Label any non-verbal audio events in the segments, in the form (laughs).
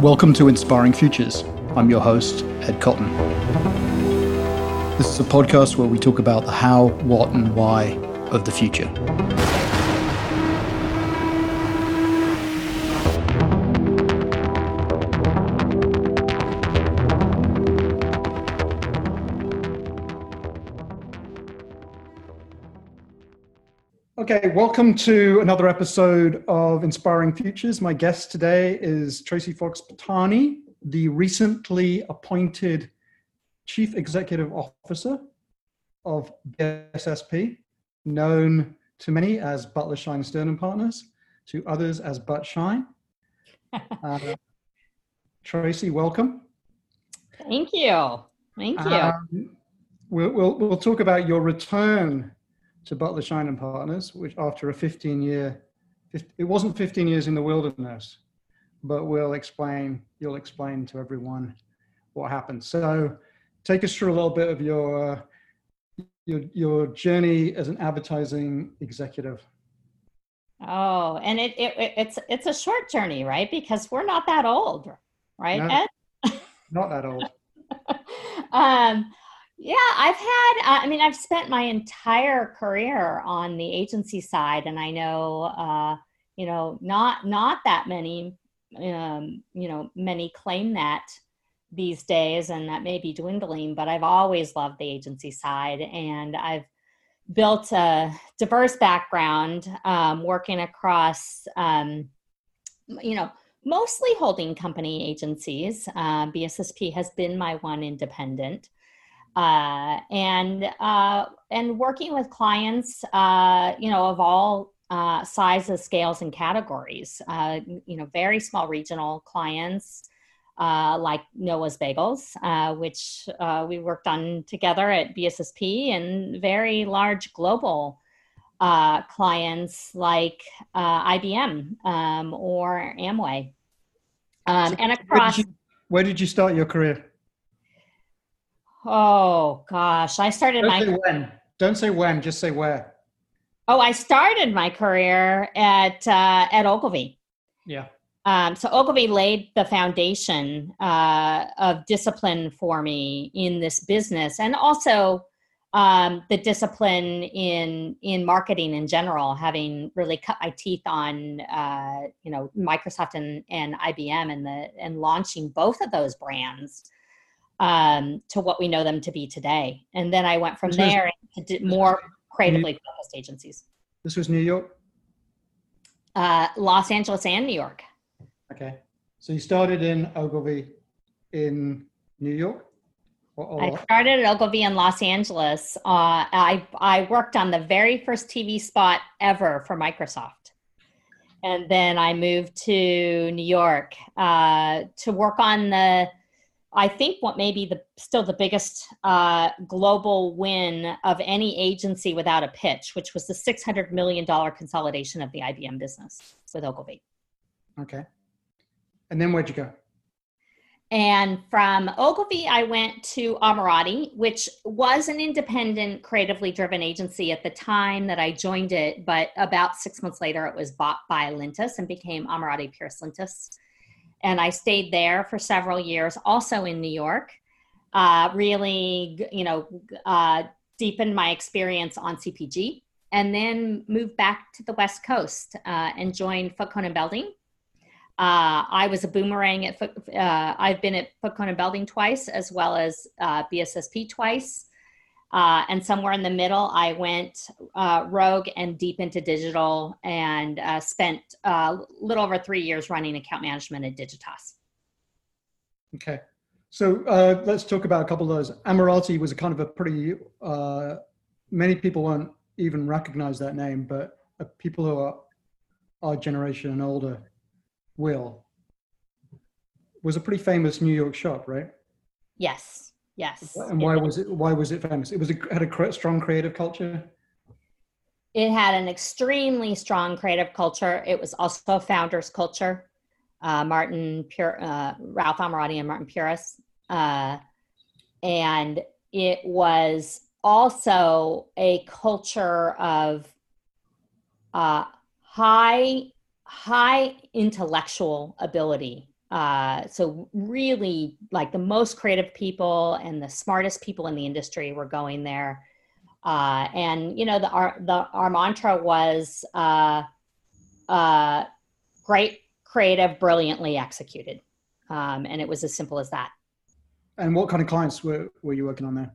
Welcome to Inspiring Futures. I'm your host, Ed Cotton. This is a podcast where we talk about the how, what, and why of the future. Welcome to another episode of Inspiring Futures. My guest today is Tracy Fox Patani, the recently appointed Chief Executive Officer of BSSP, known to many as Butler Shine Stern and Partners, to others as Butt Shine. (laughs) Uh, Tracy, welcome. Thank you. Thank you. Um, we'll, we'll, we'll talk about your return to Butler Shine and Partners, which after a 15 year, it wasn't 15 years in the wilderness, but we'll explain, you'll explain to everyone what happened. So take us through a little bit of your, your, your journey as an advertising executive. Oh, and it, it it's it's a short journey, right? Because we're not that old, right, no, Ed? not that old. (laughs) um, yeah, I've had, uh, I mean, I've spent my entire career on the agency side, and I know, uh, you know, not not that many, um, you know, many claim that these days, and that may be dwindling. But I've always loved the agency side, and I've built a diverse background, um, working across, um, you know, mostly holding company agencies. Uh, BSSP has been my one independent uh, and uh, and working with clients, uh, you know, of all uh, sizes, scales, and categories. Uh, you know, very small regional clients uh, like Noah's Bagels, which we worked on together at BSSP, and very large global clients like IBM um, or Amway. Um, and across. Where did, you, where did you start your career? Oh gosh, I started Don't my say when. Don't say when. Just say where. Oh, I started my career at uh, at Ogilvy. Yeah. Um, so Ogilvy laid the foundation uh, of discipline for me in this business, and also um, the discipline in in marketing in general. Having really cut my teeth on, uh, you know, Microsoft and, and IBM, and the and launching both of those brands um, to what we know them to be today. And then I went from this there was, to more creatively focused agencies. This was New York? Uh, Los Angeles and New York. Okay. So you started in Ogilvy in New York? Or, or I started at Ogilvy in Los Angeles. Uh, I, I worked on the very first TV spot ever for Microsoft. And then I moved to New York uh, to work on the I think what may be the still the biggest uh, global win of any agency without a pitch, which was the six hundred million dollar consolidation of the IBM business with Ogilvy. Okay, and then where'd you go? And from Ogilvy, I went to Ammirati, which was an independent, creatively driven agency at the time that I joined it. But about six months later, it was bought by Lintas and became Ammirati Puris Lintas and I stayed there for several years, also in New York. Uh, really, you know, uh, deepened my experience on CPG, and then moved back to the West Coast uh, and joined Foote Cone Belding. Uh, I was a boomerang at. Uh, I've been at Foote Cone Belding twice, as well as uh, BSSP twice. Uh, and somewhere in the middle, I went uh, rogue and deep into digital and uh, spent a uh, little over three years running account management at Digitas. Okay. So uh, let's talk about a couple of those. Ammirati was a kind of a pretty, uh, many people won't even recognize that name, but people who are our generation and older will. Was a pretty famous New York shop, right? Yes. Yes. And why was, it why was it famous? It was a, had a strong creative culture. It had an extremely strong creative culture. It was also a founder's culture. Uh, Martin Pure, uh, Ralph Ammirati, and Martin Puris, uh, and it was also a culture of uh, high high intellectual ability Uh, so really, like the most creative people and the smartest people in the industry were going there. Uh, and you know, the our the our mantra was uh, uh, great, creative, brilliantly executed, um, and it was as simple as that. And what kind of clients were were you working on there?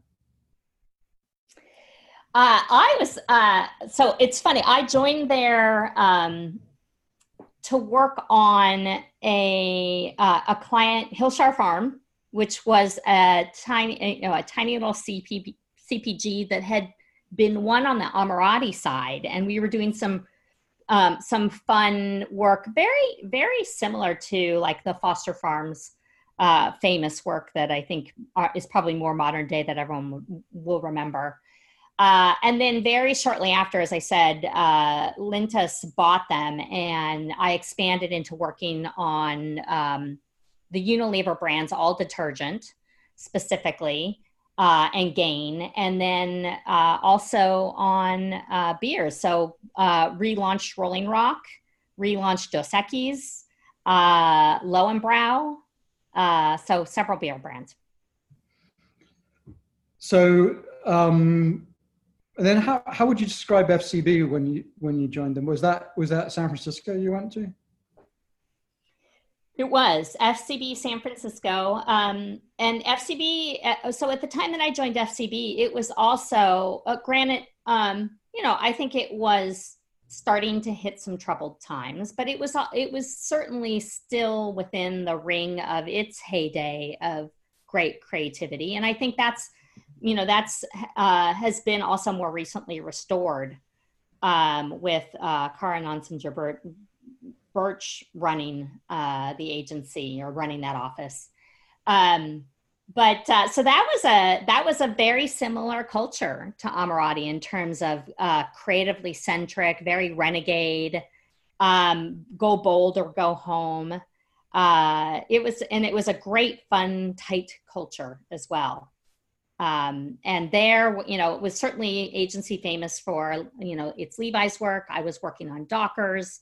Uh, I was uh, so it's funny. I joined there um, to work on a uh, a client Hillshire Farm, which was a tiny you know a tiny little CP, CPG that had been one on the Ammirati side, and we were doing some um, some fun work, very very similar to like the Foster Farms uh, famous work that I think are, is probably more modern day that everyone will, will remember. Uh, and then very shortly after, as I said, uh, Lintas bought them, and I expanded into working on um, the Unilever brands, all detergent specifically, uh, and Gain, and then uh, also on uh, beers. So uh, relaunched Rolling Rock, relaunched Dos Equis, Löwenbräu, so several beer brands. So um and then how, how would you describe FCB when you when you joined them? Was that was that San Francisco you went to? It was FCB San Francisco, um, and FCB. Uh, so at the time that I joined FCB, it was also uh, granted. Um, you know, I think it was starting to hit some troubled times, but it was it was certainly still within the ring of its heyday of great creativity, and I think that's you know that's uh, has been also more recently restored um, with uh, Karin Onsager Birch running uh, the agency or running that office. Um, but uh, so that was a that was a very similar culture to Ammirati in terms of uh, creatively centric, very renegade, um, go bold or go home. Uh, it was and it was a great, fun, tight culture as well. Um, and there, you know, it was certainly agency famous for, you know, its Levi's work. I was working on Dockers,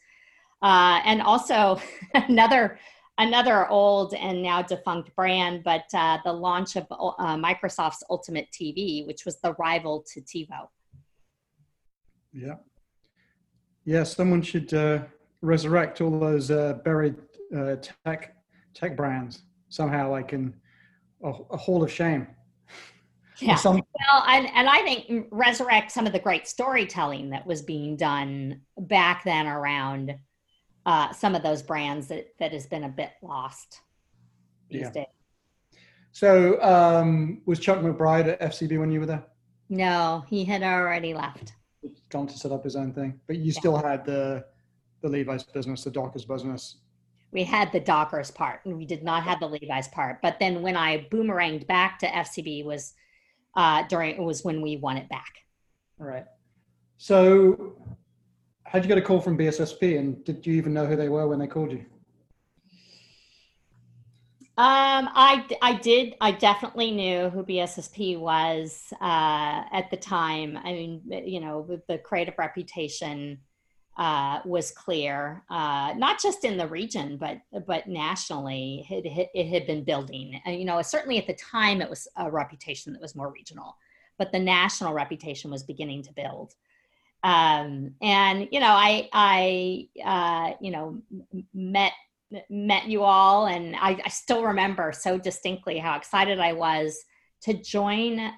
uh, and also (laughs) another another old and now defunct brand, but uh, the launch of uh, Microsoft's Ultimate TV, which was the rival to TiVo. Yeah, yeah. Someone should uh, resurrect all those uh, buried uh, tech tech brands somehow, like in a, a hall of shame. Yeah. Some- well, and, and I think resurrect some of the great storytelling that was being done back then around uh, some of those brands that, that has been a bit lost these yeah. days. So, um, was Chuck McBride at FCB when you were there? No, he had already left. He's gone to set up his own thing, but you yeah. still had the the Levi's business, the Dockers business. We had the Dockers part, and we did not have the Levi's part. But then when I boomeranged back to FCB, was uh, during it was when we won it back. All right. So, how'd you get a call from BSSP, and did you even know who they were when they called you? Um, I, I did. I definitely knew who BSSP was uh, at the time. I mean, you know, the creative reputation uh, was clear, uh, not just in the region, but but nationally. It, it, had been building, and you know, certainly at the time, it was a reputation that was more regional, but the national reputation was beginning to build. Um, and you know, I I uh, you know met met you all, and I, I still remember so distinctly how excited I was to join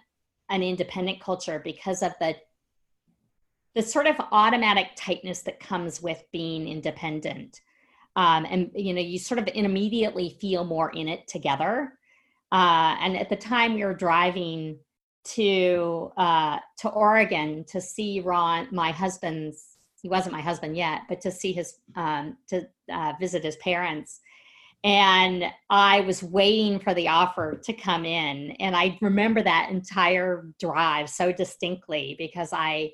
an independent culture because of the the sort of automatic tightness that comes with being independent. Um, and you know you sort of immediately feel more in it together. Uh, and at the time we were driving to uh, to oregon to see ron my husband's he wasn't my husband yet but to see his um, to uh, visit his parents. And i was waiting for the offer to come in and i remember that entire drive so distinctly because i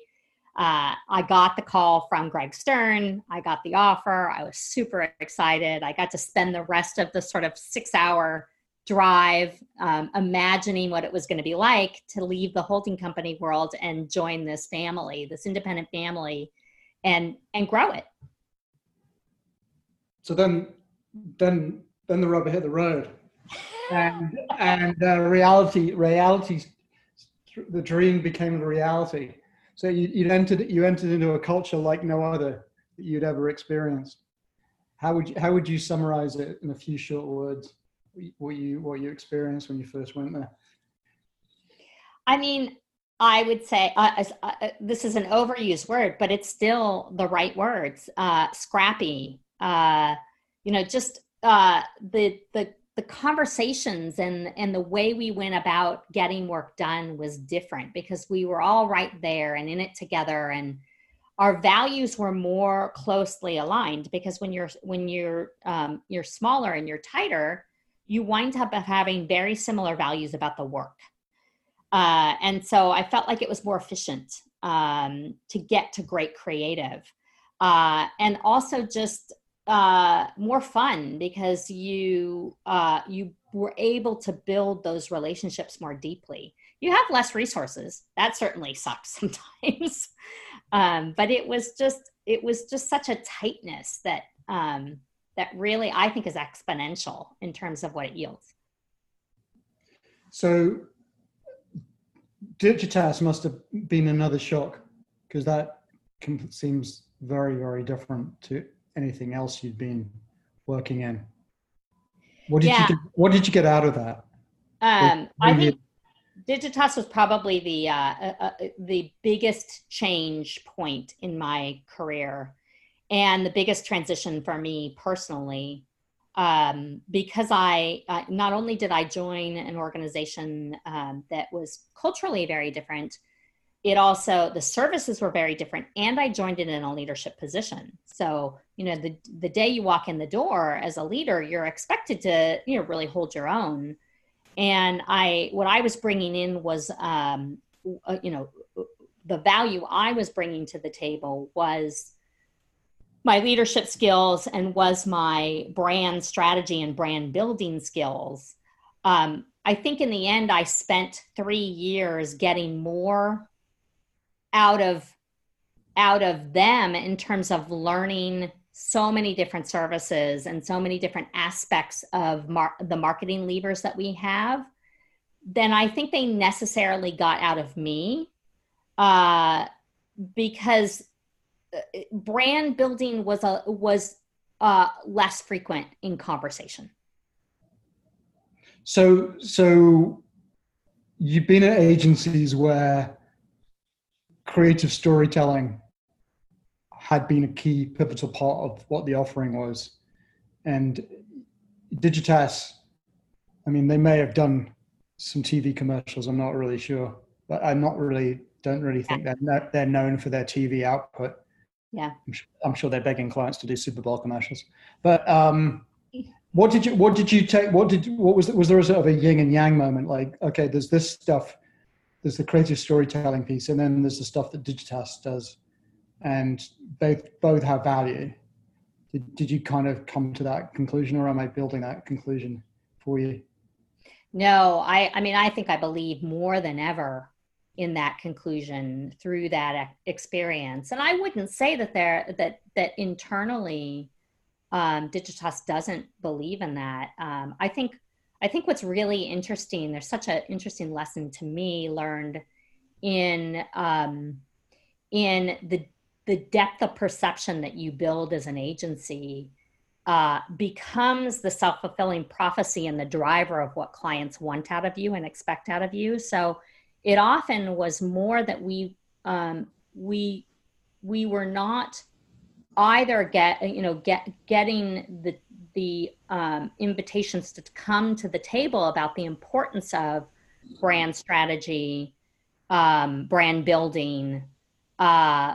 uh, I got the call from Greg Stern. I got the offer. I was super excited. I got to spend the rest of the sort of six hour drive um, imagining what it was going to be like to leave the holding company world and join this family, this independent family, and and grow it. So then, then then the rubber hit the road, (laughs) and and uh, reality reality the dream became the reality. So you you entered you entered into a culture like no other that you'd ever experienced. How would you, how would you summarize it in a few short words? What you what you experienced when you first went there? I mean, I would say uh, uh, uh, this is an overused word, but it's still the right words. Uh, scrappy, uh, you know, just uh, the the the conversations and and the way we went about getting work done was different because we were all right there and in it together and our values were more closely aligned because when you're when you're um, you're smaller and you're tighter you wind up having very similar values about the work uh, and so I felt like it was more efficient um, to get to great creative. Uh, and also just uh, more fun because you uh, you were able to build those relationships more deeply. You have less resources. That certainly sucks (laughs) sometimes, um, but it was just it was just such a tightness that um, that really I think is exponential in terms of what it yields. So Digitas must have been another shock because that seems very, very different to anything else you'd been working in. What did yeah. you get, What did you get out of that? Um, I think Digitas was probably the uh, uh, uh, the biggest change point in my career, and the biggest transition for me personally um, because I uh, not only did I join an organization um, that was culturally very different, it also the services were very different, and I joined it in a leadership position. So you know, the the day you walk in the door as a leader, you're expected to you know really hold your own. And I what I was bringing in was um, uh, you know the value I was bringing to the table was my leadership skills and was my brand strategy and brand building skills. Um, I think in the end, I spent three years getting more out of out of them in terms of learning so many different services and so many different aspects of mar- the marketing levers that we have then I think they necessarily got out of me. Uh, because brand building was a was uh, less frequent in conversation. So so you've been at agencies where creative storytelling had been a key pivotal part of what the offering was and digitas i mean they may have done some tv commercials i'm not really sure but i'm not really don't really think that they're known for their tv output yeah. I'm sure, I'm sure, they're begging clients to do Super Bowl commercials. But um, what did you what did you take? What did what was it was there a sort of a yin and yang moment? Like, okay, there's this stuff, there's the creative storytelling piece, and then there's the stuff that Digitas does, and both both have value. Did did you kind of come to that conclusion, or am I building that conclusion for you? No, I I mean I think I believe more than ever in that conclusion through that experience. And I wouldn't say that there that that internally um, Digitas doesn't believe in that. Um, I think I think what's really interesting. There's such an interesting lesson to me learned in um, in the the depth of perception that you build as an agency uh, becomes the self fulfilling prophecy and the driver of what clients want out of you and expect out of you. So it often was more that we um, we we were not either get you know get getting the the um, invitations to come to the table about the importance of brand strategy um, brand building uh,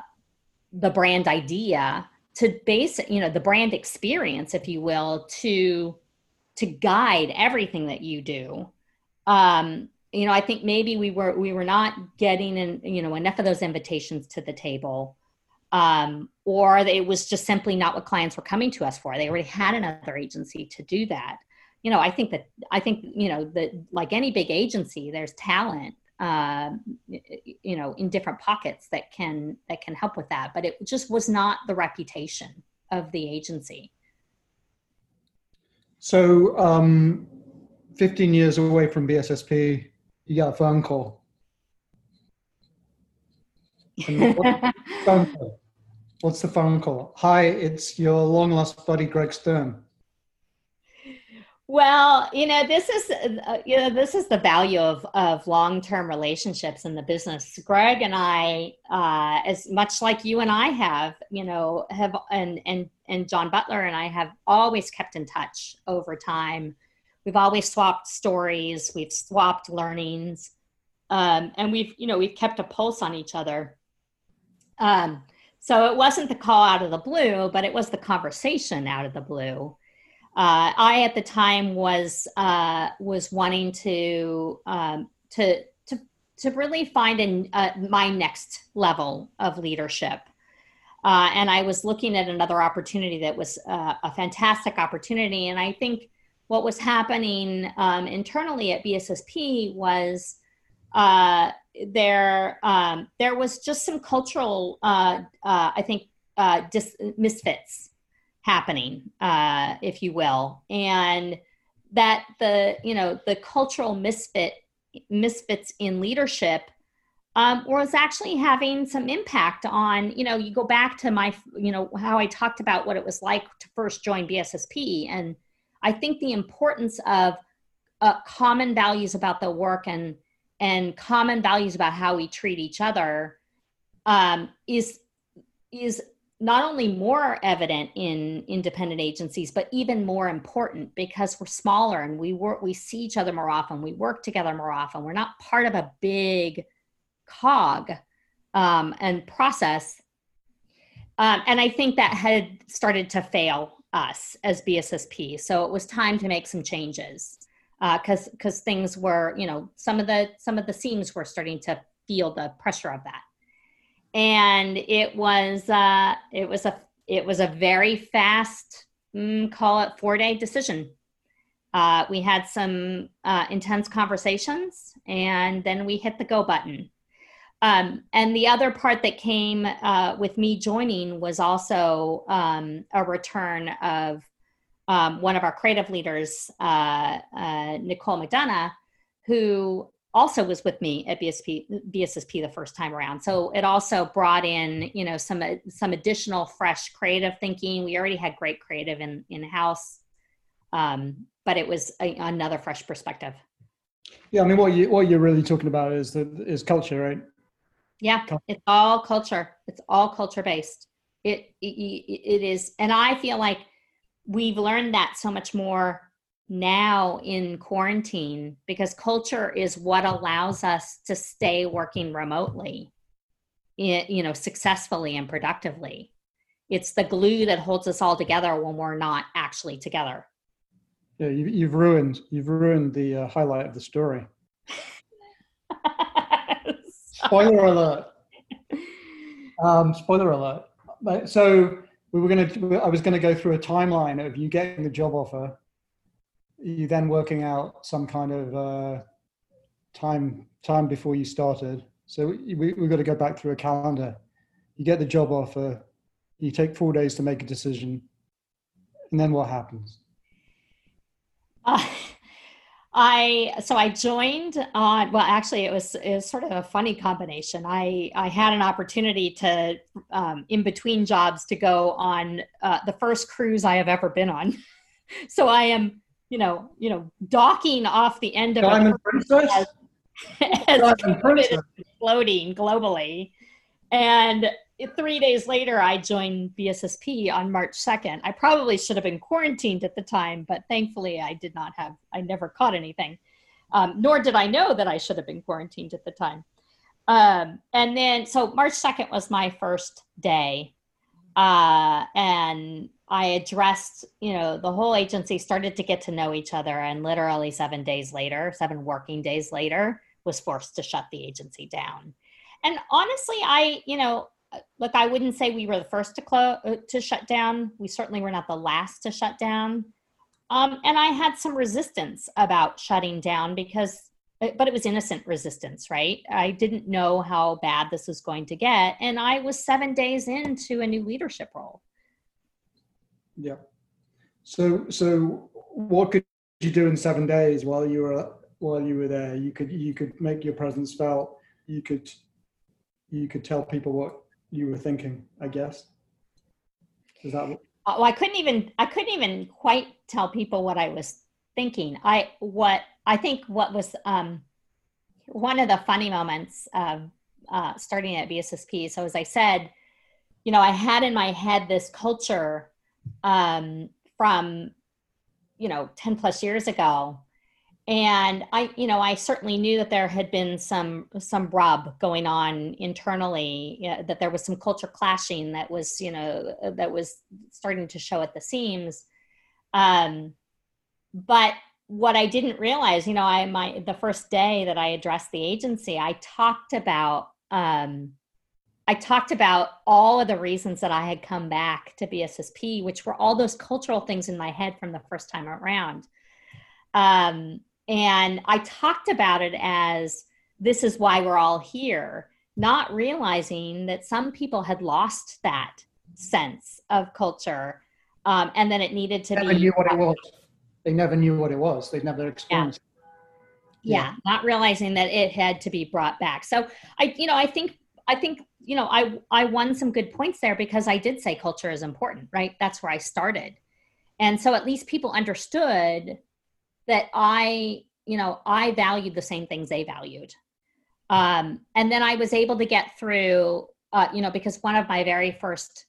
the brand idea to base you know the brand experience if you will to to guide everything that you do um, you know, I think maybe we were we were not getting in, you know, enough of those invitations to the table. Um, or it was just simply not what clients were coming to us for. They already had another agency to do that. You know, I think that I think you know that like any big agency, there's talent, uh, you know, in different pockets that can that can help with that. But it just was not the reputation of the agency. So, um, 15 years away from BSSP, you got a phone call. (laughs) phone call? What's the phone call? Hi, it's your long lost buddy, Greg Stern. Well, you know, this is uh, you know this is the value of of long term relationships in the business. Greg and I, uh, as much like you and I have, you know, have and and and John Butler and I have always kept in touch over time. We've always swapped stories, we've swapped learnings, um, and we've you know we've kept a pulse on each other. Um, so it wasn't the call out of the blue, but it was the conversation out of the blue uh, I at the time was uh, was wanting to um, to to to really find an, uh, my next level of leadership, uh, and I was looking at another opportunity that was uh, a fantastic opportunity. And I think what was happening um, internally at BSSP was uh, there um, there was just some cultural I think dis- misfits happening, uh, if you will, and that the you know the cultural misfit misfits in leadership um, was actually having some impact on you know you go back to my you know how I talked about what it was like to first join BSSP, and I think the importance of uh, common values about the work and and common values about how we treat each other um, is is not only more evident in independent agencies but even more important because we're smaller and we work we see each other more often we work together more often we're not part of a big cog um, and process. Um, and i think that had started to fail us as bssp so it was time to make some changes because uh, because things were you know some of the some of the seams were starting to feel the pressure of that and it was uh, it was a it was a very fast mm, call it four day decision. Uh, we had some uh, intense conversations, and then we hit the go button. Um, and the other part that came uh, with me joining was also um, a return of um, one of our creative leaders, uh, uh, Nicole McDonough, who also was with me at BSP, BSSP the first time around. So it also brought in, you know, some some additional fresh creative thinking. We already had great creative in in house, um, but it was a, another fresh perspective. Yeah, I mean, what you what you're really talking about is the is culture, right? Yeah, it's all culture. It's all culture based. It, it it is, and I feel like we've learned that so much more now in quarantine because culture is what allows us to stay working remotely you know successfully and productively. It's the glue that holds us all together when we're not actually together. Yeah you, have ruined you've ruined the uh, highlight of the story. (laughs) Spoiler alert. Um, spoiler alert. So we were going to i was going to go through a timeline of you getting the job offer you then working out some kind of uh, time time before you started. So we, we've got to go back through a calendar. You get the job offer, you take four days to make a decision, and then what happens? Uh, (laughs) I so I joined on well actually it was it was sort of a funny combination. I I had an opportunity to um, in between jobs to go on uh, the first cruise I have ever been on. (laughs) so I am you know, you know, docking off the end of Diamond Princess? as, (laughs) as Diamond (laughs) Princess. exploding globally. And three days later, I joined BSSP on March 2nd. I probably should have been quarantined at the time, but thankfully I did not have, I never caught anything. Um, nor did I know that I should have been quarantined at the time. Um, and then, so March 2nd was my first day. Uh, and I addressed, you know, the whole agency started to get to know each other, and literally seven days later, seven working days later, was forced to shut the agency down. And honestly, I, you know, look, I wouldn't say we were the first to close uh, to shut down. We certainly were not the last to shut down. Um, and I had some resistance about shutting down because, uh, but it was innocent resistance, right? I didn't know how bad this was going to get, and I was seven days into a new leadership role. Yeah. So, so what could you do in seven days while you were while you were there? You could you could make your presence felt. You could you could tell people what you were thinking. I guess. Is that? What, uh, well, I couldn't even I couldn't even quite tell people what I was thinking. I what I think what was um, one of the funny moments of uh, starting at BSSP. So as I said, you know, I had in my head this culture um, from you know 10 plus years ago and i you know i certainly knew that there had been some some rub going on internally you know, that there was some culture clashing that was you know that was starting to show at the seams um but what i didn't realize you know i my the first day that i addressed the agency i talked about um I talked about all of the reasons that I had come back to BSSP, which were all those cultural things in my head from the first time around. Um, and I talked about it as this is why we're all here, not realizing that some people had lost that sense of culture um, and then it needed to never be. knew what it was. They never knew what it was. They never experienced. Yeah. yeah. yeah, not realizing that it had to be brought back. So I, you know, I think I think you know I I won some good points there because I did say culture is important, right? That's where I started, and so at least people understood that I you know I valued the same things they valued, um, and then I was able to get through uh, you know because one of my very first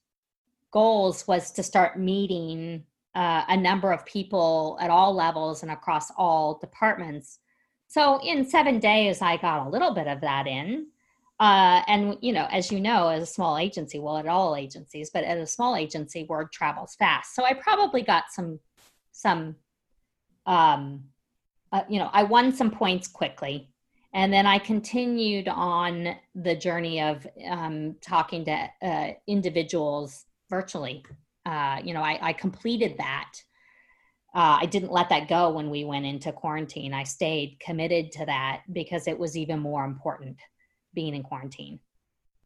goals was to start meeting uh, a number of people at all levels and across all departments. So in seven days, I got a little bit of that in. Uh, and you know, as you know, as a small agency, well, at all agencies, but at a small agency, word travels fast. So I probably got some, some, um, uh, you know, I won some points quickly, and then I continued on the journey of um, talking to uh, individuals virtually. Uh, you know, I, I completed that. Uh, I didn't let that go when we went into quarantine. I stayed committed to that because it was even more important being in quarantine.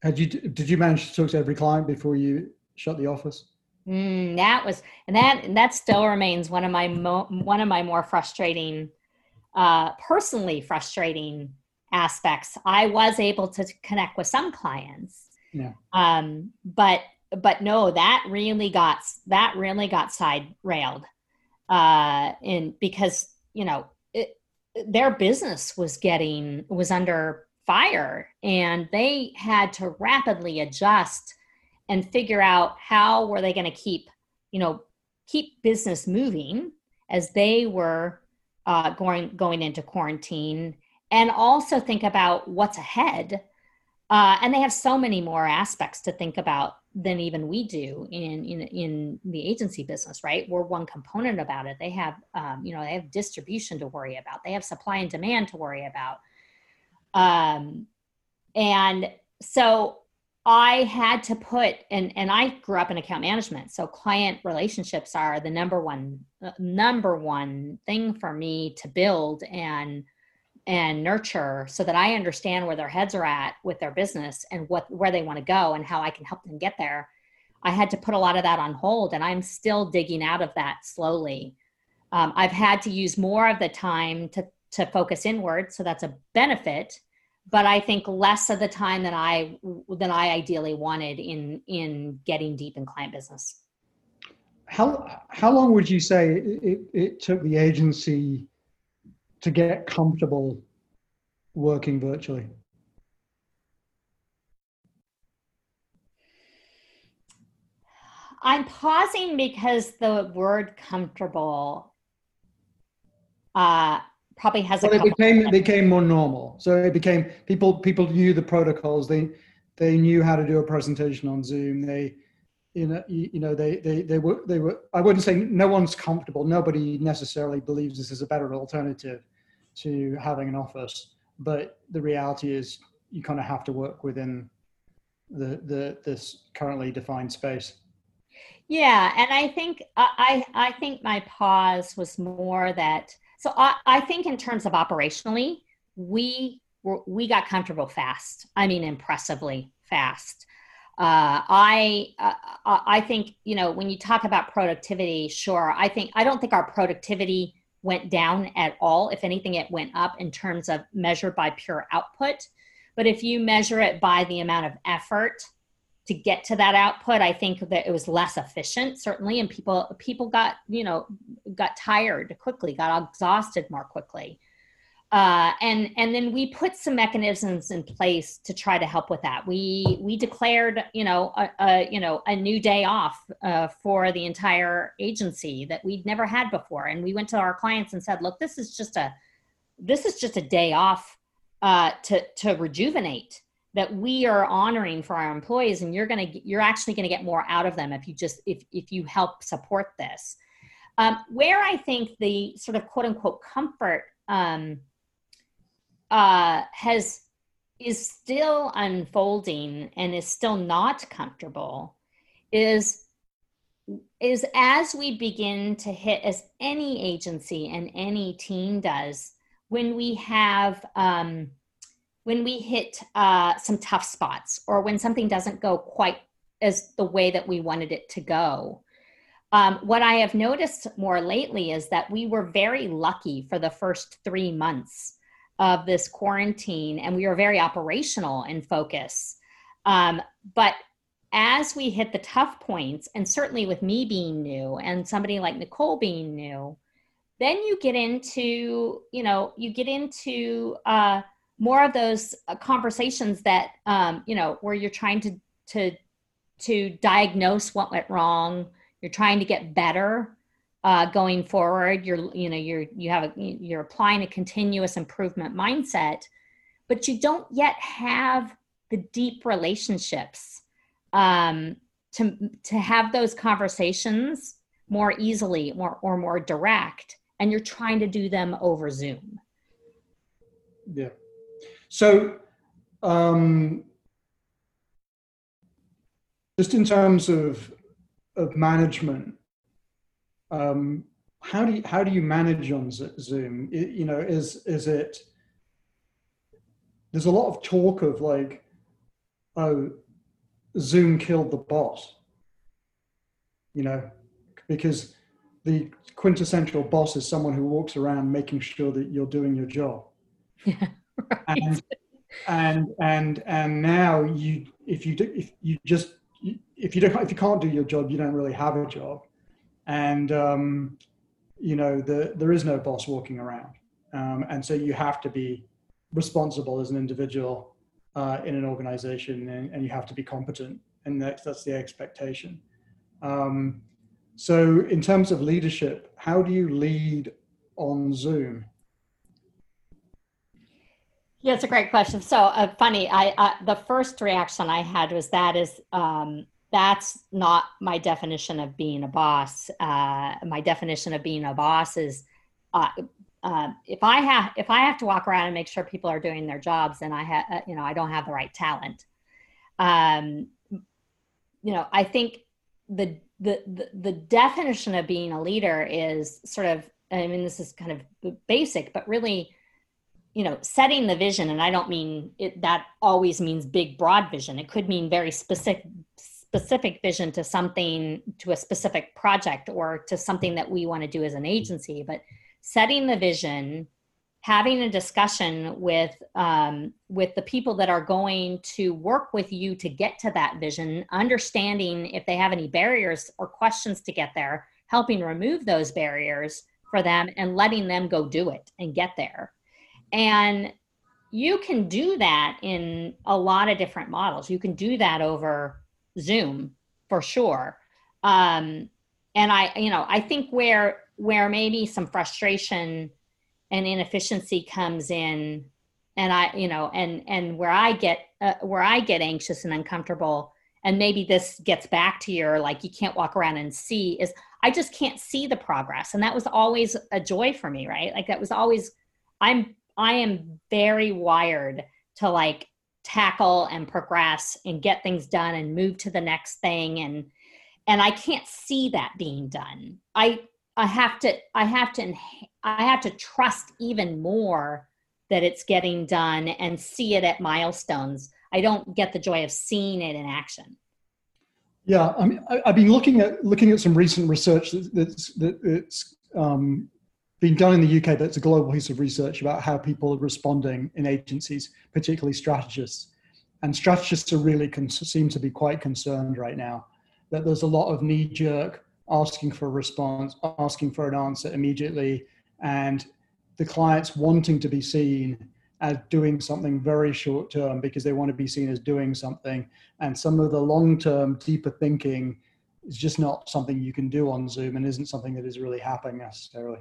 Had you did you manage to talk to every client before you shut the office? Mm, that was and that and that still remains one of my mo- one of my more frustrating, uh, personally frustrating aspects. I was able to connect with some clients, yeah. Um, but but no, that really got that really got side railed, uh, in because you know it, their business was getting was under fire and they had to rapidly adjust and figure out how were they going to keep you know keep business moving as they were uh, going going into quarantine and also think about what's ahead. Uh, and they have so many more aspects to think about than even we do in, in in the agency business right? We're one component about it. They have um, you know they have distribution to worry about. They have supply and demand to worry about. Um, and so I had to put, and, and I grew up in account management. So client relationships are the number one, uh, number one thing for me to build and, and nurture so that I understand where their heads are at with their business and what, where they want to go and how I can help them get there. I had to put a lot of that on hold and I'm still digging out of that slowly. Um, I've had to use more of the time to to focus inward so that's a benefit but i think less of the time than i than i ideally wanted in in getting deep in client business. How how long would you say it, it took the agency to get comfortable working virtually? I'm pausing because the word comfortable uh, probably has well, a. It became it became more normal. So it became people people knew the protocols. They they knew how to do a presentation on Zoom. They you know you, you know they they they were they were. I wouldn't say no one's comfortable. Nobody necessarily believes this is a better alternative to having an office. But the reality is, you kind of have to work within the the this currently defined space. Yeah, and I think I I think my pause was more that so I, I think in terms of operationally, we were, we got comfortable fast. I mean, impressively fast. uh, I uh, I think you know when you talk about productivity, sure. I think I don't think our productivity went down at all. If anything, it went up in terms of measured by pure output. But if you measure it by the amount of effort to get to that output, I think that it was less efficient, certainly, and people people got you know got tired quickly, got exhausted more quickly. Uh, and and then we put some mechanisms in place to try to help with that. We we declared you know a, a you know a new day off uh, for the entire agency that we'd never had before, and we went to our clients and said, look, this is just a this is just a day off uh, to to rejuvenate that we are honoring for our employees, and you're gonna you're actually gonna get more out of them if you just if if you help support this. Um, where I think the sort of quote unquote comfort um, uh, has is still unfolding and is still not comfortable is is as we begin to hit as any agency and any team does when we have um, when we hit uh, some tough spots or when something doesn't go quite as the way that we wanted it to go um, what i have noticed more lately is that we were very lucky for the first three months of this quarantine and we were very operational in focus. Um, but as we hit the tough points, and certainly with me being new and somebody like Nicole being new, then you get into, you know, you get into uh, more of those uh, conversations that, um, you know, where you're trying to to to diagnose what went wrong. You're trying to get better uh, going forward you're you know you're you have a, you're applying a continuous improvement mindset but you don't yet have the deep relationships um, to to have those conversations more easily more or more direct and you're trying to do them over zoom yeah so um, just in terms of of management um, how do you, how do you manage on Zoom? It, you know, is is it? There's a lot of talk of like, oh, Zoom killed the boss. You know, because the quintessential boss is someone who walks around making sure that you're doing your job. Yeah, (laughs) And and and and now you if you do, if you just if you don't if you can't do your job, you don't really have a job. And um, you know the, there is no boss walking around. Um, and so you have to be responsible as an individual uh, in an organization and, and, you have to be competent. And that's, that's the expectation. Um, so in terms of leadership how do you lead on zoom yeah, it's a great question. So uh, funny. I uh, the first reaction I had was that is um, that's not my definition of being a boss. Uh, my definition of being a boss is uh, uh, if I have if I have to walk around and make sure people are doing their jobs, then I have uh, you know I don't have the right talent. Um, you know, I think the, the the the definition of being a leader is sort of I mean this is kind of basic, but really you know setting the vision and i don't mean it that always means big broad vision. It could mean very specific specific vision to something to a specific project or to something that we want to do as an agency but setting the vision having a discussion with um, with the people that are going to work with you to get to that vision understanding if they have any barriers or questions to get there helping remove those barriers for them and letting them go do it and get there and you can do that in a lot of different models you can do that over Zoom for sure. Um, and I, you know, I think where where maybe some frustration and inefficiency comes in, and I, you know, and and where I get uh, where I get anxious and uncomfortable, and maybe this gets back to your like you can't walk around and see is I just can't see the progress, and that was always a joy for me, right? Like that was always I'm I am very wired to like tackle and progress and get things done and move to the next thing and and I can't see that being done. I I have to I have to I have to trust even more that it's getting done and see it at milestones. I don't get the joy of seeing it in action. Yeah, I mean, I, have been looking at looking at some recent research that's that, that's um, been done in the UK. but it's a global piece of research about how people are responding in agencies, particularly strategists. And strategists are really con- seem to be quite concerned right now that there's a lot of knee jerk asking for a response, asking for an answer immediately, and the clients wanting to be seen as doing something very short term because they want to be seen as doing something. And some of the long term, deeper thinking is just not something you can do on Zoom and isn't something that is really happening necessarily.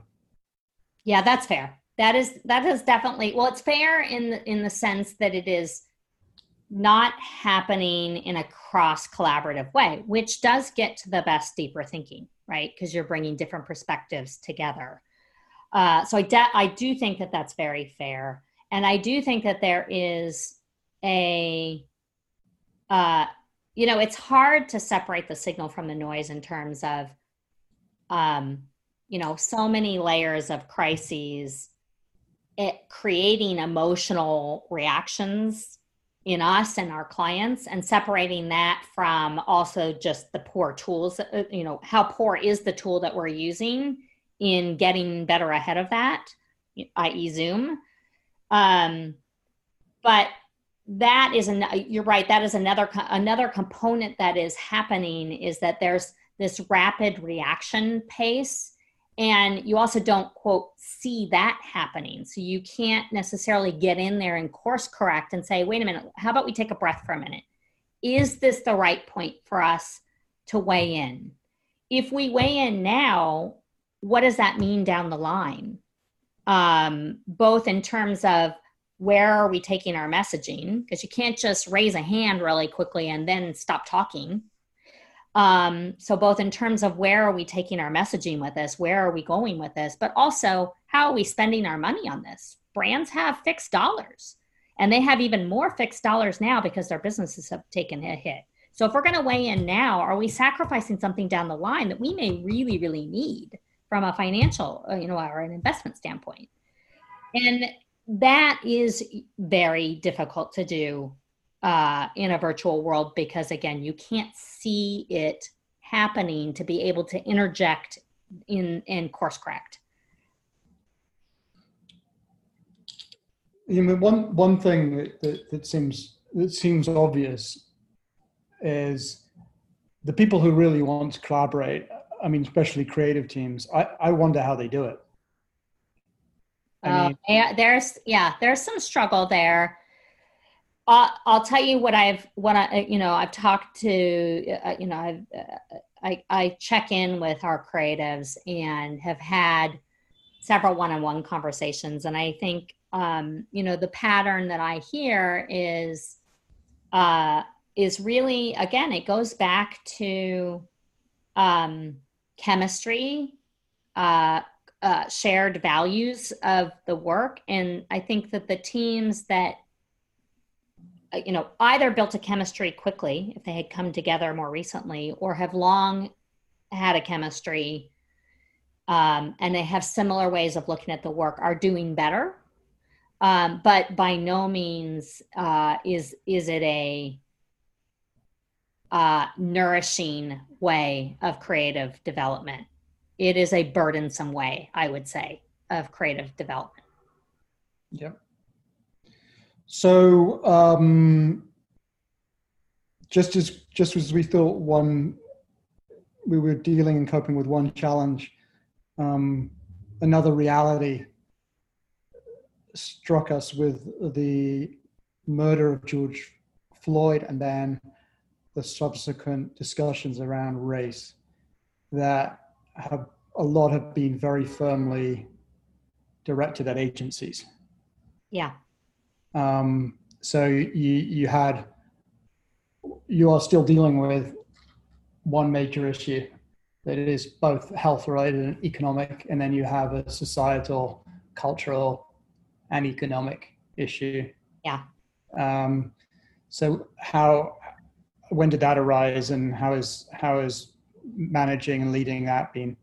Yeah, that's fair. That is that is definitely well, it's fair in the, in the sense that it is not happening in a cross collaborative way, which does get to the best deeper thinking, right? Because you're bringing different perspectives together. Uh, so I, de- I do think that that's very fair. And I do think that there is a, uh, you know, it's hard to separate the signal from the noise in terms of, um, you know, so many layers of crises, it creating emotional reactions in us and our clients and separating that from also just the poor tools uh, you know how poor is the tool that we're using in getting better ahead of that i.e zoom. Um, but that is an you're right that is another another component that is happening is that there's this rapid reaction pace and you also don't quote see that happening. So you can't necessarily get in there and course correct and say wait a minute how about we take a breath for a minute? Is this the right point for us to weigh in? If we weigh in now what does that mean down the line? Um, both in terms of where are we taking our messaging? Because you can't just raise a hand really quickly and then stop talking um, so both in terms of where are we taking our messaging with this where are we going with this but also how are we spending our money on this brands have fixed dollars and they have even more fixed dollars now because their businesses have taken a hit so if we're going to weigh in now are we sacrificing something down the line that we may really really need from a financial, uh, you know, or an investment standpoint. And that is very difficult to do uh, in a virtual world because, again, you can't see it happening to be able to interject in in course correct. You know, one one thing that, that, that seems that seems obvious is the people who really want to collaborate I mean, especially creative teams. I, I wonder how they do it. I mean, uh, there's yeah, there's some struggle there. Uh, I'll tell you what I've what I you know I've talked to uh, you know I've uh, I I check in with our creatives and have had several one-on-one conversations, and I think um, you know the pattern that I hear is uh, is really again it goes back to um, chemistry, uh, uh, shared values of the work. And I think that the teams that, uh, you know, either built a chemistry quickly if they had come together more recently or have long had a chemistry um, and they have similar ways of looking at the work are doing better. Um, but by no means uh, is is it a uh, nourishing way of creative development. It is a burdensome way, I would say, of creative development. Yep. So, um, just as just as we thought one, we were dealing and coping with one challenge, um, another reality struck us with the murder of George Floyd, and then the subsequent discussions around race that have a lot have been very firmly directed at agencies. Yeah. Um, so you you had you are still dealing with one major issue that is both health related and economic, and then you have a societal, cultural, and economic issue. Yeah. Um, so how when did that arise and how is how is managing and leading that been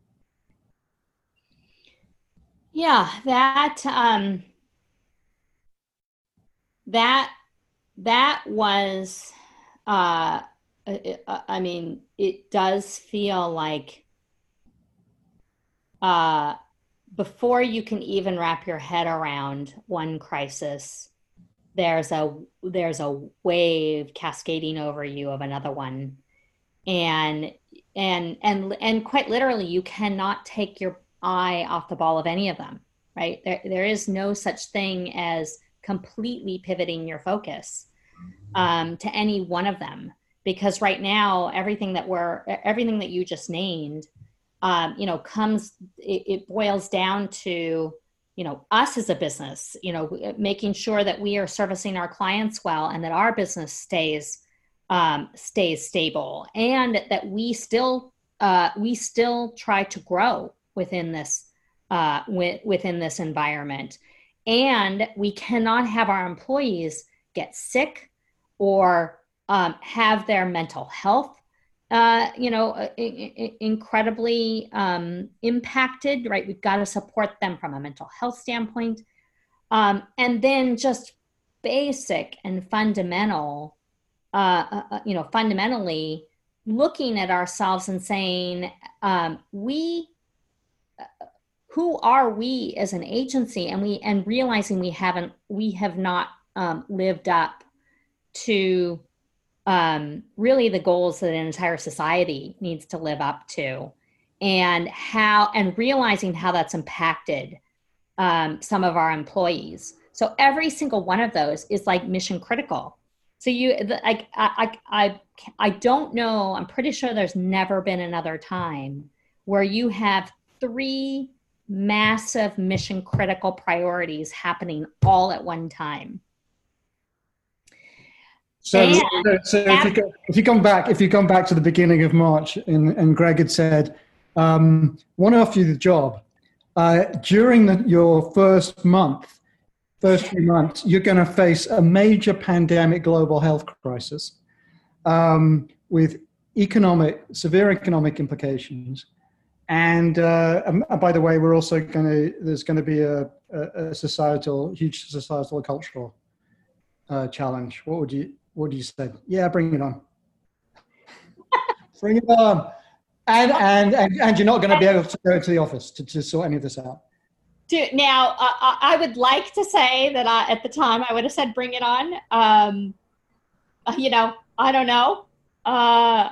yeah that um that that was uh I mean, it does feel like uh, before you can even wrap your head around one crisis, there's a there's a wave cascading over you of another one, and and and and quite literally, you cannot take your eye off the ball of any of them. Right? There there is no such thing as completely pivoting your focus um, to any one of them. Because right now everything that we're everything that you just named um, you know comes it, it, boils down to you know us as a business you know making sure that we are servicing our clients well and that our business stays um, stays stable and that we still uh, we still try to grow within this uh, w- within this environment and we cannot have our employees get sick or um, have their mental health uh, you know, uh, incredibly um, impacted, right? We've got to support them from a mental health standpoint. Um, and then just basic and fundamental, uh, uh, uh, you know, fundamentally looking at ourselves and saying, um, we, who are we as an agency? And we, and realizing we haven't, we have not um, lived up to um, really the goals that an entire society needs to live up to. And how and realizing how that's impacted um, some of our employees. So every single one of those is like mission critical. So you like I, I i i don't know i'm pretty sure there's never been another time where you have three massive mission critical priorities happening all at one time so, so if, you go, if you come back, if you come back to the beginning of March, and, and Greg had said, um, "Want to offer you the job." Uh, during the, your first month, first few months, you're going to face a major pandemic global health crisis um, with economic, severe economic implications. And, uh, and by the way, we're also going to, there's going to be a, a, societal, huge societal cultural uh, challenge. What would you, what do you say? Yeah, bring it on. (laughs) bring it on. And, and, and, and you're not going to be able to go to the office to, to sort any of this out. To, now, uh, I would like to say that I, at the time I would have said, bring it on. Um, uh, you know, I don't know. Uh,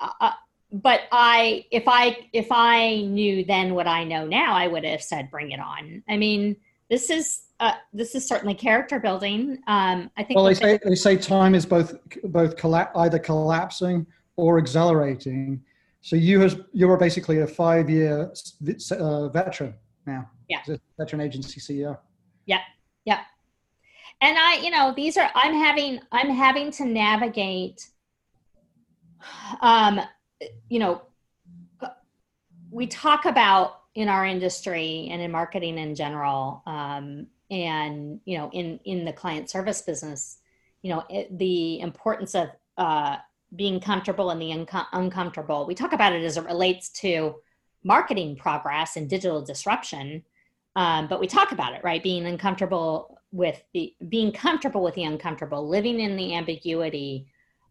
uh, but I, if I, if I knew then what I know now, I would have said, bring it on. I mean, this is uh, this is certainly character building. Um, I think. Well, they say they say time is both both colla- either collapsing or accelerating. So you has you are basically a five year uh, veteran now. Yeah. Veteran agency CEO. Yeah. Yeah. And I, you know, these are I'm having I'm having to navigate. Um, you know, we talk about in our industry and in marketing in general um, and you know in in the client service business you know it, the importance of uh, being comfortable and the unco- uncomfortable. We talk about it as it relates to marketing progress and digital disruption um, but we talk about it right? Being uncomfortable with the being comfortable with the uncomfortable living in the ambiguity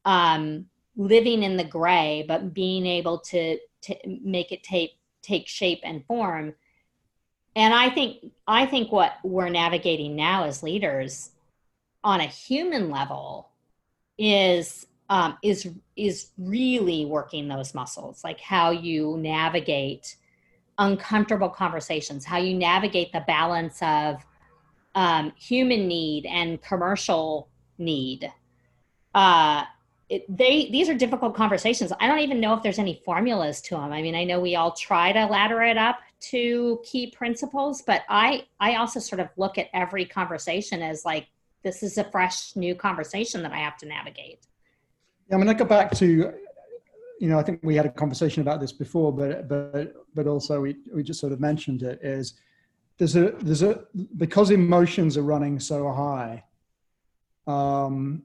um, living in the gray but being able to to make it take take shape and form. And i think i think what we're navigating now as leaders on a human level is um, is is really working those muscles like how you navigate uncomfortable conversations how you navigate the balance of um, human need and commercial need. Uh, it, they these are difficult conversations. I don't even know if there's any formulas to them i mean i know we all try to ladder it up to key principles but i i also sort of look at every conversation as like this is a fresh new conversation that i have to navigate. Yeah i mean i go back to you know i think we had a conversation about this before but but but also we we just sort of mentioned it is there's a there's a because emotions are running so high um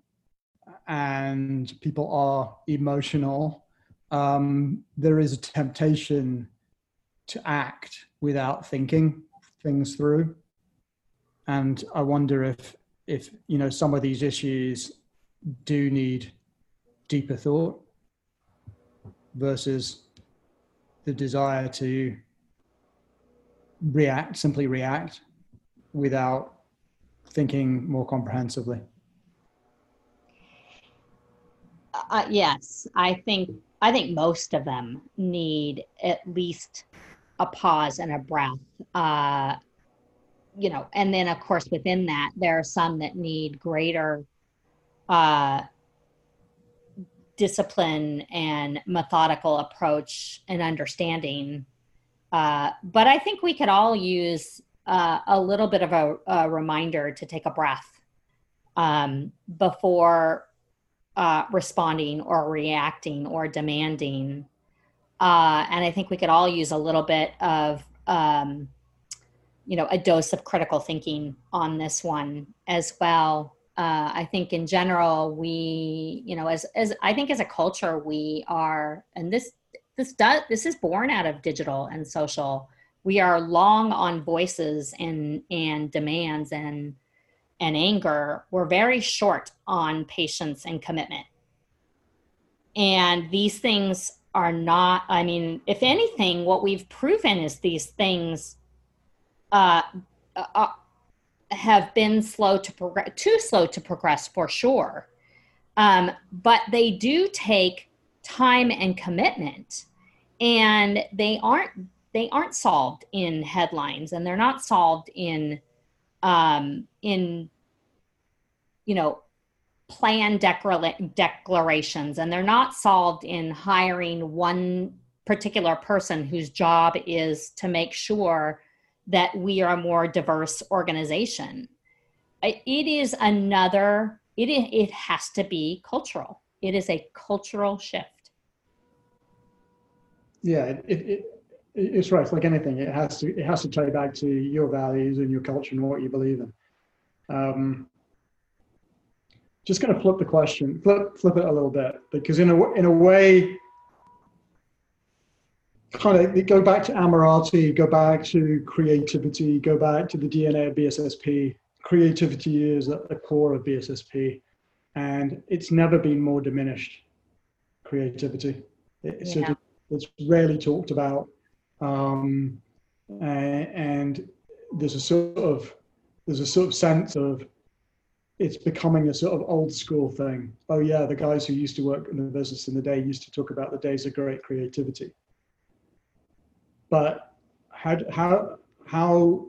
and people are emotional um there is a temptation to act without thinking things through. And I wonder if, if you know, some of these issues do need deeper thought versus the desire to react, simply react without thinking more comprehensively? Uh, yes, I think I think most of them need at least a pause and a breath. Uh, you know, and then of course within that there are some that need greater uh, discipline and methodical approach and understanding. Uh, but I think we could all use uh, a little bit of a, a, reminder to take a breath um, before uh, responding or reacting or demanding. Uh, and I think we could all use a little bit of, um, you know, a dose of critical thinking on this one as well. Uh, I think in general, we, you know, as as I think as a culture, we are, and this this does this is born out of digital and social. We are long on voices and and demands and and anger. We're very short on patience and commitment. And these things are not. I mean, if anything, what we've proven is these things uh, uh, have been slow to progress, too slow to progress for sure. Um, but they do take time and commitment, and they aren't they aren't solved in headlines, and they're not solved in um, in you know plan declara- declarations, and they're not solved in hiring one particular person whose job is to make sure that we are a more diverse organization. It is another, it, it has to be cultural. It is a cultural shift. Yeah, it, it, it's right. It's like anything. It has to it has to tie back to your values and your culture and what you believe in. Um, just going to flip the question, flip flip it a little bit, because in a in a way, kind of go back to Ammirati, go back to creativity, go back to the DNA of BSSP. Creativity is at the core of BSSP, and it's never been more diminished. Creativity, it's, yeah. it's rarely talked about, um, and there's a sort of there's a sort of sense of it's becoming a sort of old school thing. Oh yeah, the guys who used to work in the business in the day used to talk about the days of great creativity. But how how how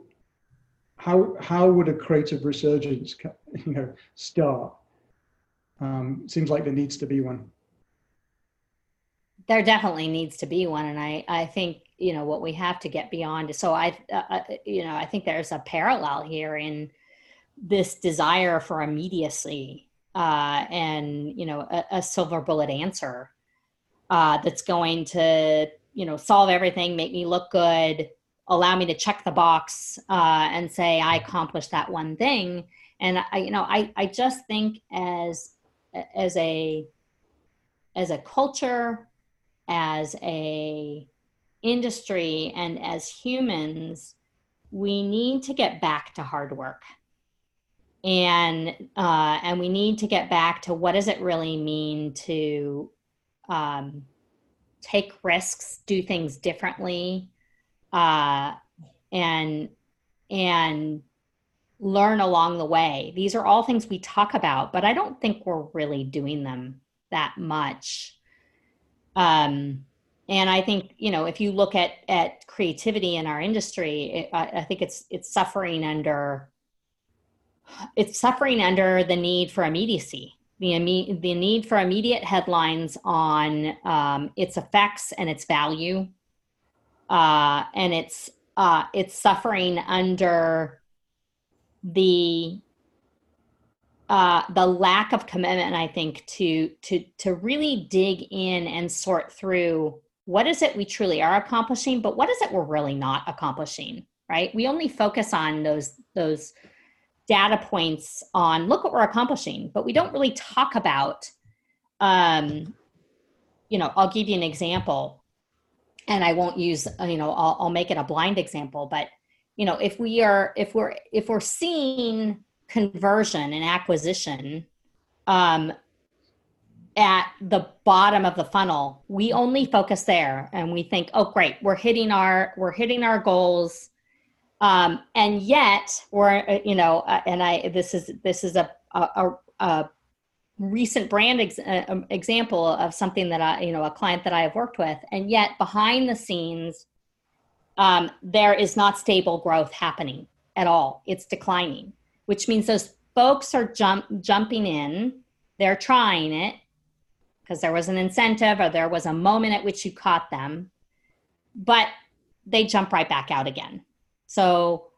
how how would a creative resurgence (laughs) you know start? Um, seems like there needs to be one. There definitely needs to be one and i i think you know what we have to get beyond. So i uh, uh, you know i think there's a parallel here in this desire for immediacy uh, and you know a, a silver bullet answer uh, that's going to you know solve everything make me look good allow me to check the box uh, and say i accomplished that one thing. And i you know i i just think as as a as a culture as a industry and as humans we need to get back to hard work and uh, and we need to get back to what does it really mean to um, take risks, do things differently, uh, and and learn along the way. These are all things we talk about, but I don't think we're really doing them that much. Um, and I think you know if you look at at creativity in our industry, it, I, I think it's it's suffering under it's suffering under the need for immediacy the, the need for immediate headlines on um, its effects and its value. Uh, and it's, uh, it's suffering under the uh, the lack of commitment, I think, to to to really dig in and sort through what is it we truly are accomplishing, but what is it we're really not accomplishing, right? We only focus on those those data points on look what we're accomplishing, but we don't really talk about, um, you know, I'll give you an example and I won't use, you know, I'll, I'll make it a blind example, but you know, if we are, if we're, if we're seeing conversion and acquisition, um, at the bottom of the funnel we only focus there and we think oh great we're hitting our we're hitting our goals. Um, and yet we're uh, you know uh, and i this is this is a a, a recent brand ex- uh, um, example of something that i you know a client that i have worked with. And yet behind the scenes um, there is not stable growth happening at all. It's declining which means those folks are jump jumping in. They're trying it because there was an incentive or there was a moment at which you caught them, but they jump right back out again. So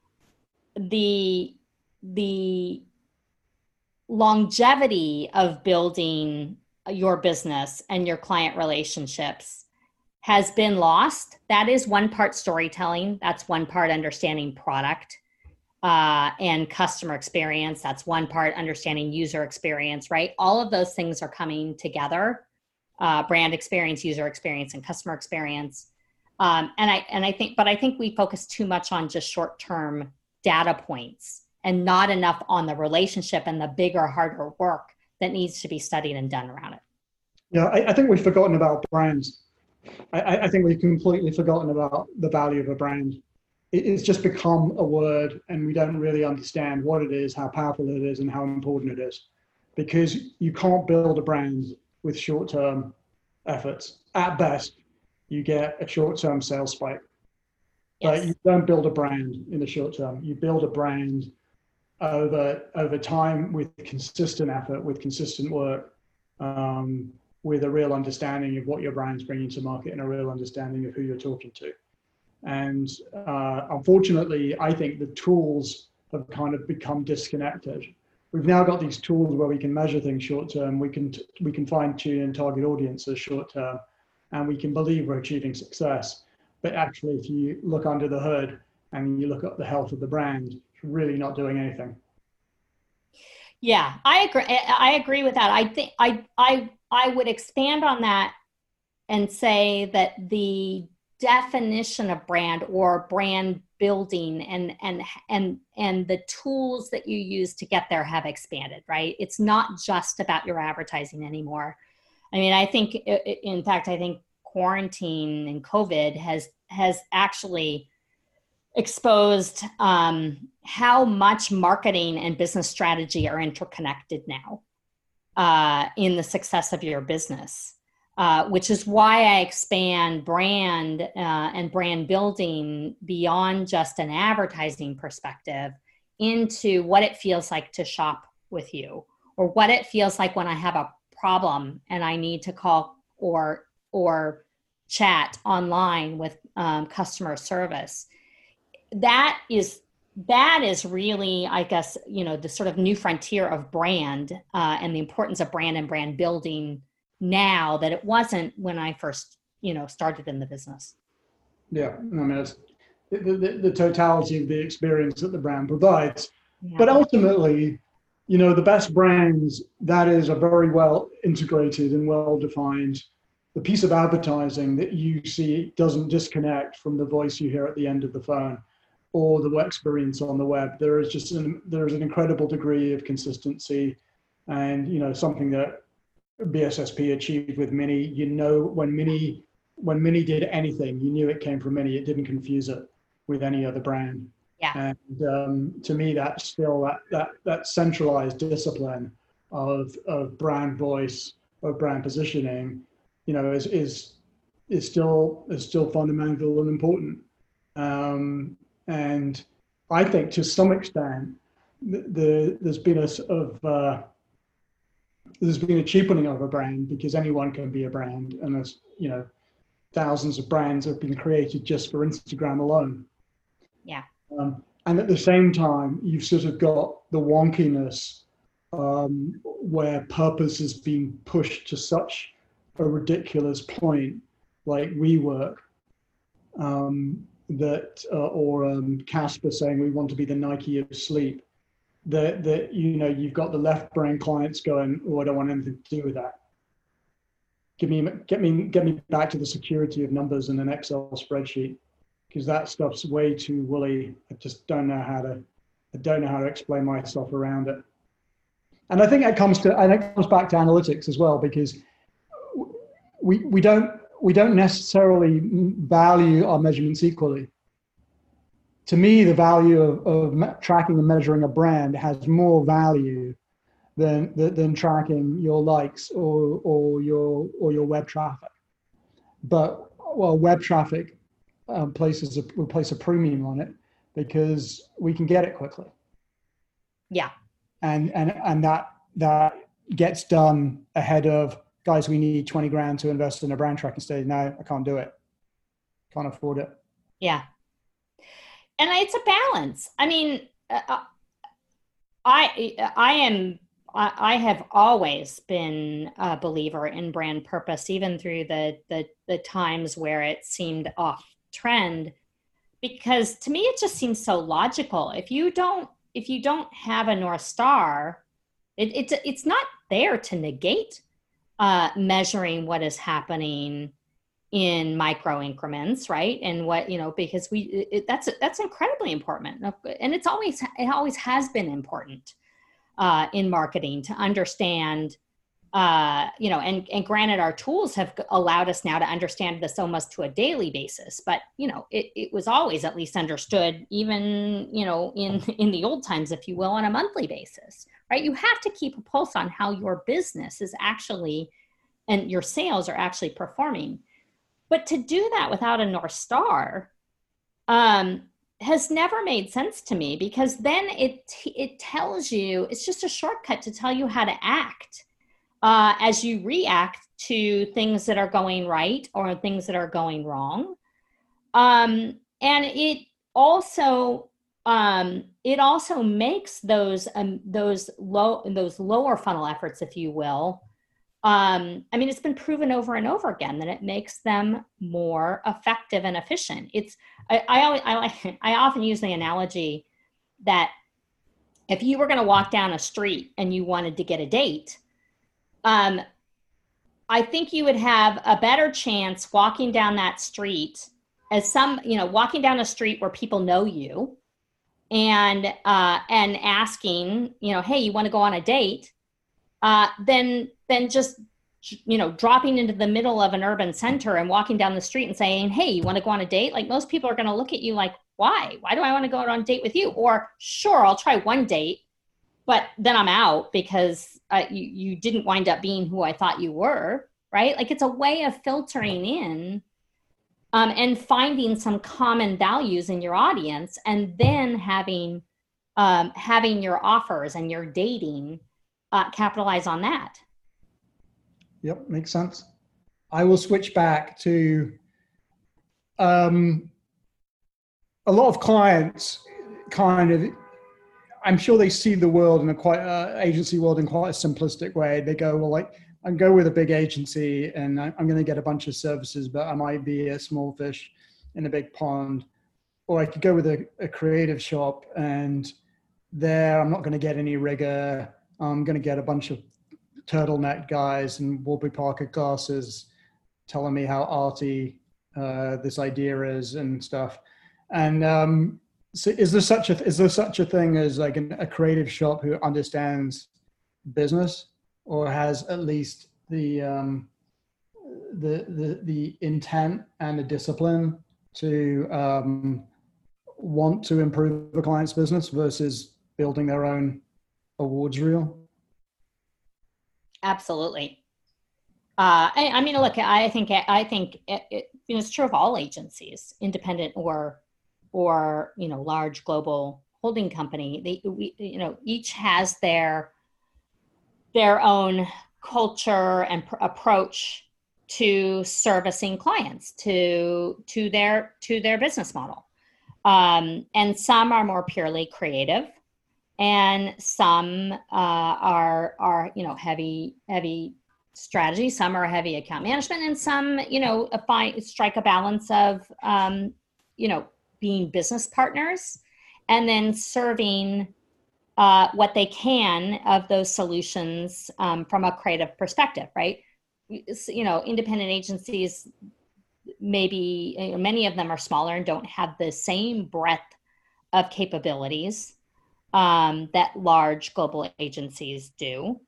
the the longevity of building your business and your client relationships has been lost. That is one part storytelling. That's one part understanding product uh, and customer experience. That's one part, understanding user experience, right? All of those things are coming together uh, brand experience, user experience, and customer experience. Um, and I and I think, but I think we focus too much on just short term data points and not enough on the relationship and the bigger, harder work that needs to be studied and done around it. Yeah, I, I think we've forgotten about brands. I, I, think we've completely forgotten about the value of a brand it's just become a word and we don't really understand what it is, how powerful it is, and how important it is. Because you can't build a brand with short term efforts. At best, you get a short term sales spike. Yes. But you don't build a brand in the short term. You build a brand over over time with consistent effort, with consistent work, um, with a real understanding of what your brand's bringing to market and a real understanding of who you're talking to. And uh, unfortunately, I think the tools have kind of become disconnected. We've now got these tools where we can measure things short term. We can we can fine tune and target audiences short term, and we can believe we're achieving success. But actually, if you look under the hood and you look at the health of the brand, it's really not doing anything. Yeah, I agree. I agree with that. I think I I I would expand on that and say that the definition of brand or brand building and and and and the tools that you use to get there have expanded right? It's not just about your advertising anymore. I mean i think in fact i think quarantine and covid has has actually exposed um, how much marketing and business strategy are interconnected now uh, in the success of your business uh, which is why I expand brand uh, and brand building beyond just an advertising perspective into what it feels like to shop with you or what it feels like when I have a problem and I need to call or or chat online with um, customer service. That is that is really, I guess, you know, the sort of new frontier of brand uh, and the importance of brand and brand building now that it wasn't when I first, you know, started in the business. Yeah, I mean, it's the, the, the totality of the experience that the brand provides. Yeah. But ultimately, you know, the best brands, that is a very well integrated and well defined. The piece of advertising that you see doesn't disconnect from the voice you hear at the end of the phone or the experience on the web. There is just an, there is an incredible degree of consistency and, you know, something that BSSP achieved with Mini. You know, when Mini when Mini did anything, you knew it came from Mini. It didn't confuse it with any other brand. Yeah. And um, to me, that's still that that that centralized discipline of of brand voice, of brand positioning, you know, is is is still is still fundamental and important. Um, and I think to some extent, the, the there's been a sort of uh, there's been a cheapening of a brand because anyone can be a brand, and there's you know thousands of brands have been created just for Instagram alone. Yeah. Um, and at the same time, you've sort of got the wonkiness um, where purpose has been pushed to such a ridiculous point, like WeWork, um, that uh, or um, Casper saying we want to be the Nike of sleep that that you know you've got the left brain clients going, oh, I don't want anything to do with that. Give me get me get me back to the security of numbers in an Excel spreadsheet because that stuff's way too woolly. I just don't know how to I don't know how to explain myself around it. And I think that comes to and it comes back to analytics as well because we, we don't we don't necessarily value our measurements equally. To me, the value of, of tracking and measuring a brand has more value than, than tracking your likes or, or your or your web traffic. But well, web traffic um, places a, will place a premium on it because we can get it quickly. Yeah, and and and that that gets done ahead of guys. We need twenty grand to invest in a brand tracking study. No, I can't do it. Can't afford it. Yeah, and it's a balance. I mean, uh, uh I I am I have always been a believer in brand purpose, even through the, the, the times where it seemed off trend, because to me it just seems so logical. If you don't if you don't have a north star, it, it's it's not there to negate uh, measuring what is happening in micro increments right? And what you know because we it, that's that's incredibly important. And it's always it always has been important uh, in marketing to understand uh, you know and and granted our tools have allowed us now to understand this almost to a daily basis but you know it, it was always at least understood even you know in (laughs) in the old times if you will on a monthly basis right? You have to keep a pulse on how your business is actually and your sales are actually performing but to do that without a north star um, has never made sense to me because then it it tells you it's just a shortcut to tell you how to act uh, as you react to things that are going right or things that are going wrong. Um, and it also um, it also makes those um, those low those lower funnel efforts if you will um, I mean, it's been proven over and over again that it makes them more effective and efficient. It's I I, always, I, (laughs) I often use the analogy that if you were going to walk down a street and you wanted to get a date, um, I think you would have a better chance walking down that street as some you know walking down a street where people know you and uh, and asking you know hey you want to go on a date uh, than than just you know dropping into the middle of an urban center and walking down the street and saying hey you want to go on a date? Like most people are going to look at you like why? Why do i want to go on a date with you? Or sure i'll try one date but then i'm out because uh, you, you didn't wind up being who i thought you were right? Like it's a way of filtering in um, and finding some common values in your audience and then having um, having your offers and your dating uh, capitalize on that. Yep, makes sense. I will switch back to um, a lot of clients kind of I'm sure they see the world in a quite uh, agency world in quite a simplistic way. They go, well, like I go with a big agency and I, am going to get a bunch of services, but I might be a small fish in a big pond. Or I could go with a, a creative shop and there I'm not going to get any rigor. I'm going to get a bunch of turtleneck guys and Warby Parker glasses telling me how arty uh, this idea is and stuff. And um, so, is there such a is there such a thing as like an, a creative shop who understands business or has at least the um, the the the intent and the discipline to um, want to improve a client's business versus building their own awards reel? Absolutely. Uh, I, I, mean, look, I think I think it, it, you know, it's true of all agencies, independent or or you know large global holding company. They we, you know each has their their own culture and pr- approach to servicing clients to to their to their business model um, and some are more purely creative and some uh, are are you know heavy heavy strategy. Some are heavy account management and some you know find strike a balance of um, you know being business partners and then serving uh, what they can of those solutions um, from a creative perspective right? You know independent agencies maybe many of them are smaller and don't have the same breadth of capabilities um, that large global agencies do.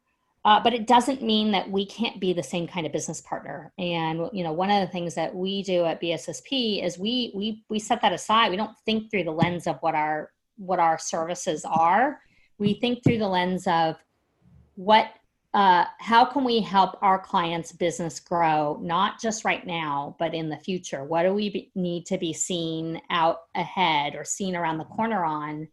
uh, but it doesn't mean that we can't be the same kind of business partner. And you know, one of the things that we do at BSSP is we we we set that aside. We don't think through the lens of what our what our services are. We think through the lens of what uh, how can we help our clients business grow not just right now but in the future what do we be, need to be seen out ahead or seen around the corner on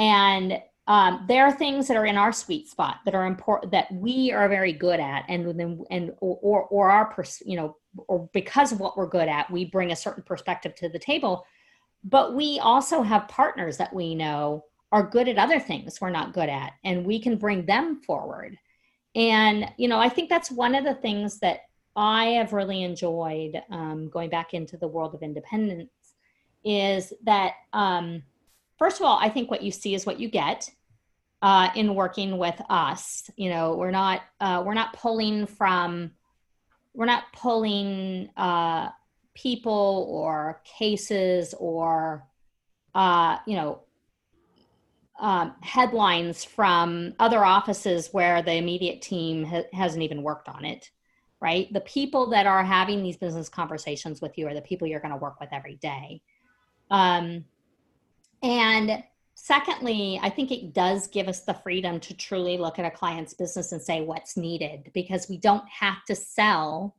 and um, there are things that are in our sweet spot that are important that we are very good at and then and or or our pers- you know or because of what we're good at we bring a certain perspective to the table. But we also have partners that we know are good at other things we're not good at and we can bring them forward. And you know i think that's one of the things that i have really enjoyed um, going back into the world of independence is that um, first of all i think what you see is what you get uh, in working with us. You know, we're not uh, we're not pulling from we're not pulling uh, people or cases or uh, you know um, headlines from other offices where the immediate team ha- hasn't even worked on it. Right, the people that are having these business conversations with you are the people you're going to work with every day. Um, and Secondly, I think it does give us the freedom to truly look at a client's business and say what's needed because we don't have to sell.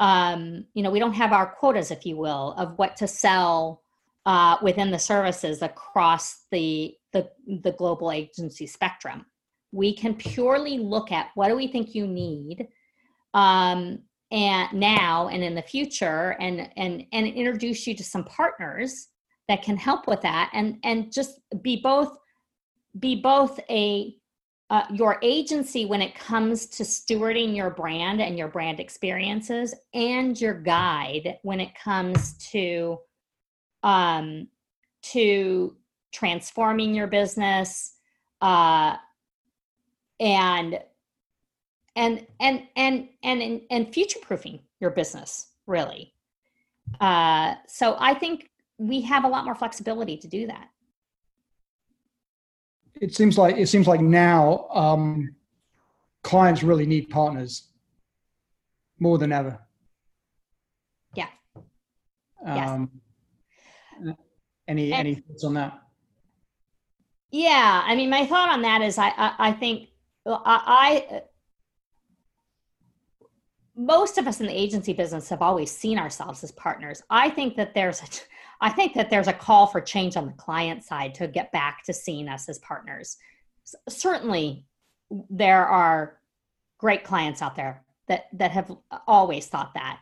Um, you know, we don't have our quotas, if you will, of what to sell uh, within the services across the, the the global agency spectrum. We can purely look at what do we think you need, um, and now and in the future, and and and introduce you to some partners that can help with that. And and just be both be both a uh, your agency when it comes to stewarding your brand and your brand experiences and your guide when it comes to um to transforming your business uh and and and and and and, future proofing your business really. Uh so i think we have a lot more flexibility to do that it seems like it seems like now um, clients really need partners more than ever yeah um, yes. any and, any thoughts on that yeah i mean my thought on that is i i, I think I, I most of us in the agency business have always seen ourselves as partners. I think that there's a, I think that there's a call for change on the client side to get back to seeing us as partners. S- certainly, there are great clients out there that that have always thought that.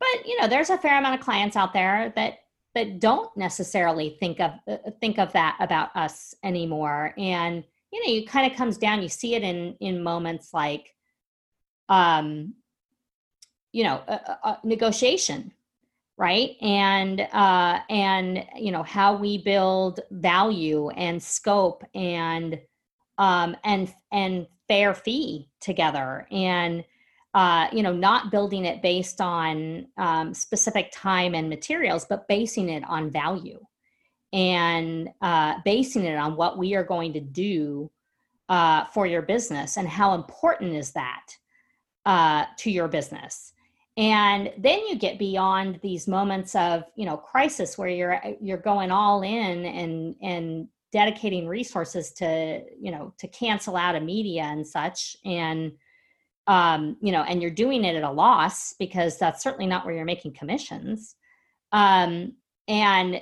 But you know, there's a fair amount of clients out there that that don't necessarily think of uh, think of that about us anymore. And you know, it kind of comes down. You see it in in moments like, um, you know, a, a negotiation right? And uh and you know how we build value and scope and um and and fair fee together. And uh you know not building it based on um, specific time and materials but basing it on value. And uh basing it on what we are going to do uh for your business and how important is that uh to your business and then you get beyond these moments of you know crisis where you're you're going all in and and dedicating resources to you know to cancel out a media and such. And um you know and you're doing it at a loss because that's certainly not where you're making commissions. Um and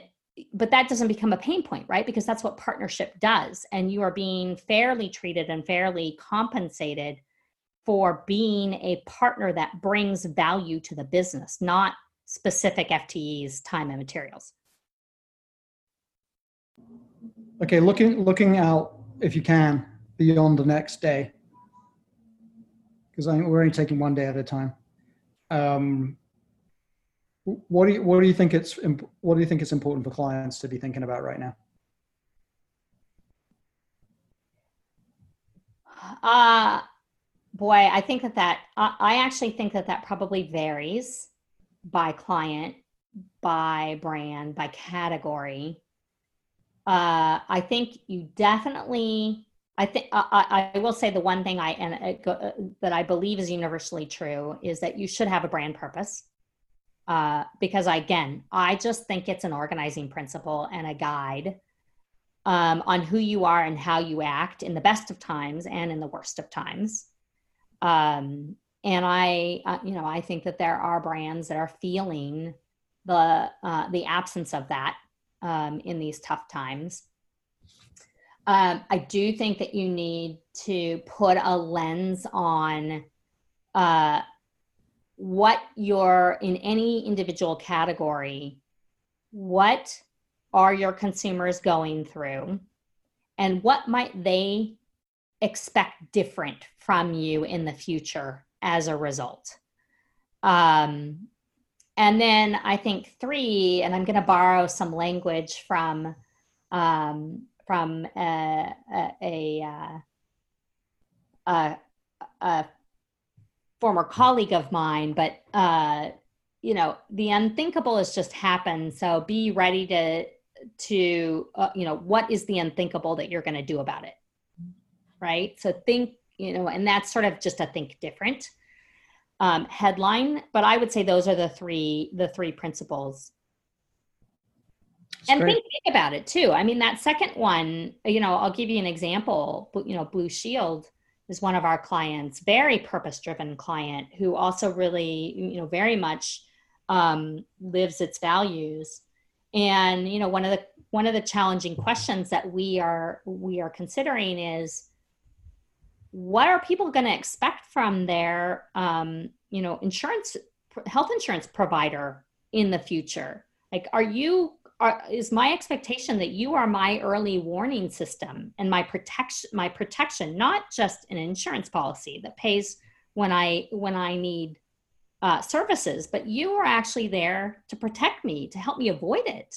but that doesn't become a pain point right? Because that's what partnership does. And you are being fairly treated and fairly compensated for being a partner that brings value to the business, not specific FTEs, time and materials. Okay, looking looking out if you can beyond the next day, because we're only taking one day at a time. Um, what do you what do you think it's what do you think it's important for clients to be thinking about right now? Uh, boy, I think that that I actually think that that probably varies by client, by brand, by category. Uh, I think you definitely. I think I, I will say the one thing I and uh, that I believe is universally true is that you should have a brand purpose. Uh, because again, I just think it's an organizing principle and a guide um, on who you are and how you act in the best of times and in the worst of times. Um, and I, uh, you know, I think that there are brands that are feeling the uh, the absence of that um, in these tough times. Um, I do think that you need to put a lens on uh, what your in any individual category, what are your consumers going through, and what might they expect different from you in the future as a result. Um, and then I think three, and I'm going to borrow some language from um, from a a, a, uh, a, a former colleague of mine, but uh, you know the unthinkable has just happened. So be ready to to uh, you know what is the unthinkable that you're going to do about it, right? So think you know, and that's sort of just a think different um, headline. But I would say those are the three the three principles. That's and great. think, think about it too. I mean, that second one, you know, I'll give you an example. You know, Blue Shield is one of our clients, very purpose driven client who also really, you know, very much um, lives its values. And you know, one of the one of the challenging questions that we are we are considering is what are people going to expect from their um, you know insurance health insurance provider in the future? Like are you are, is my expectation that you are my early warning system and my protection my protection not just an insurance policy that pays when i when i need uh, services but you are actually there to protect me to help me avoid it?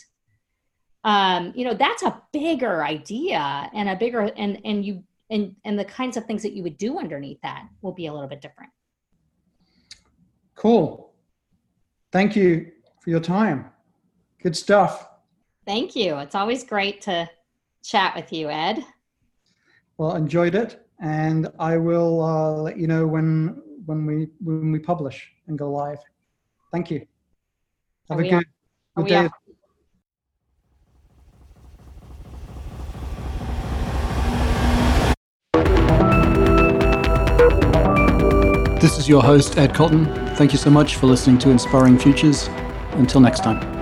Um, you know that's a bigger idea and a bigger and and you and and the kinds of things that you would do underneath that will be a little bit different Cool. Thank you for your time. Good stuff. thank you it's always great to chat with you ed Well, enjoyed it, and I will uh, let you know when when we when we publish and go live. Thank you. Have Are a good, good day. This is your host, Ed Cotton. Thank you so much for listening to Inspiring Futures. Until next time.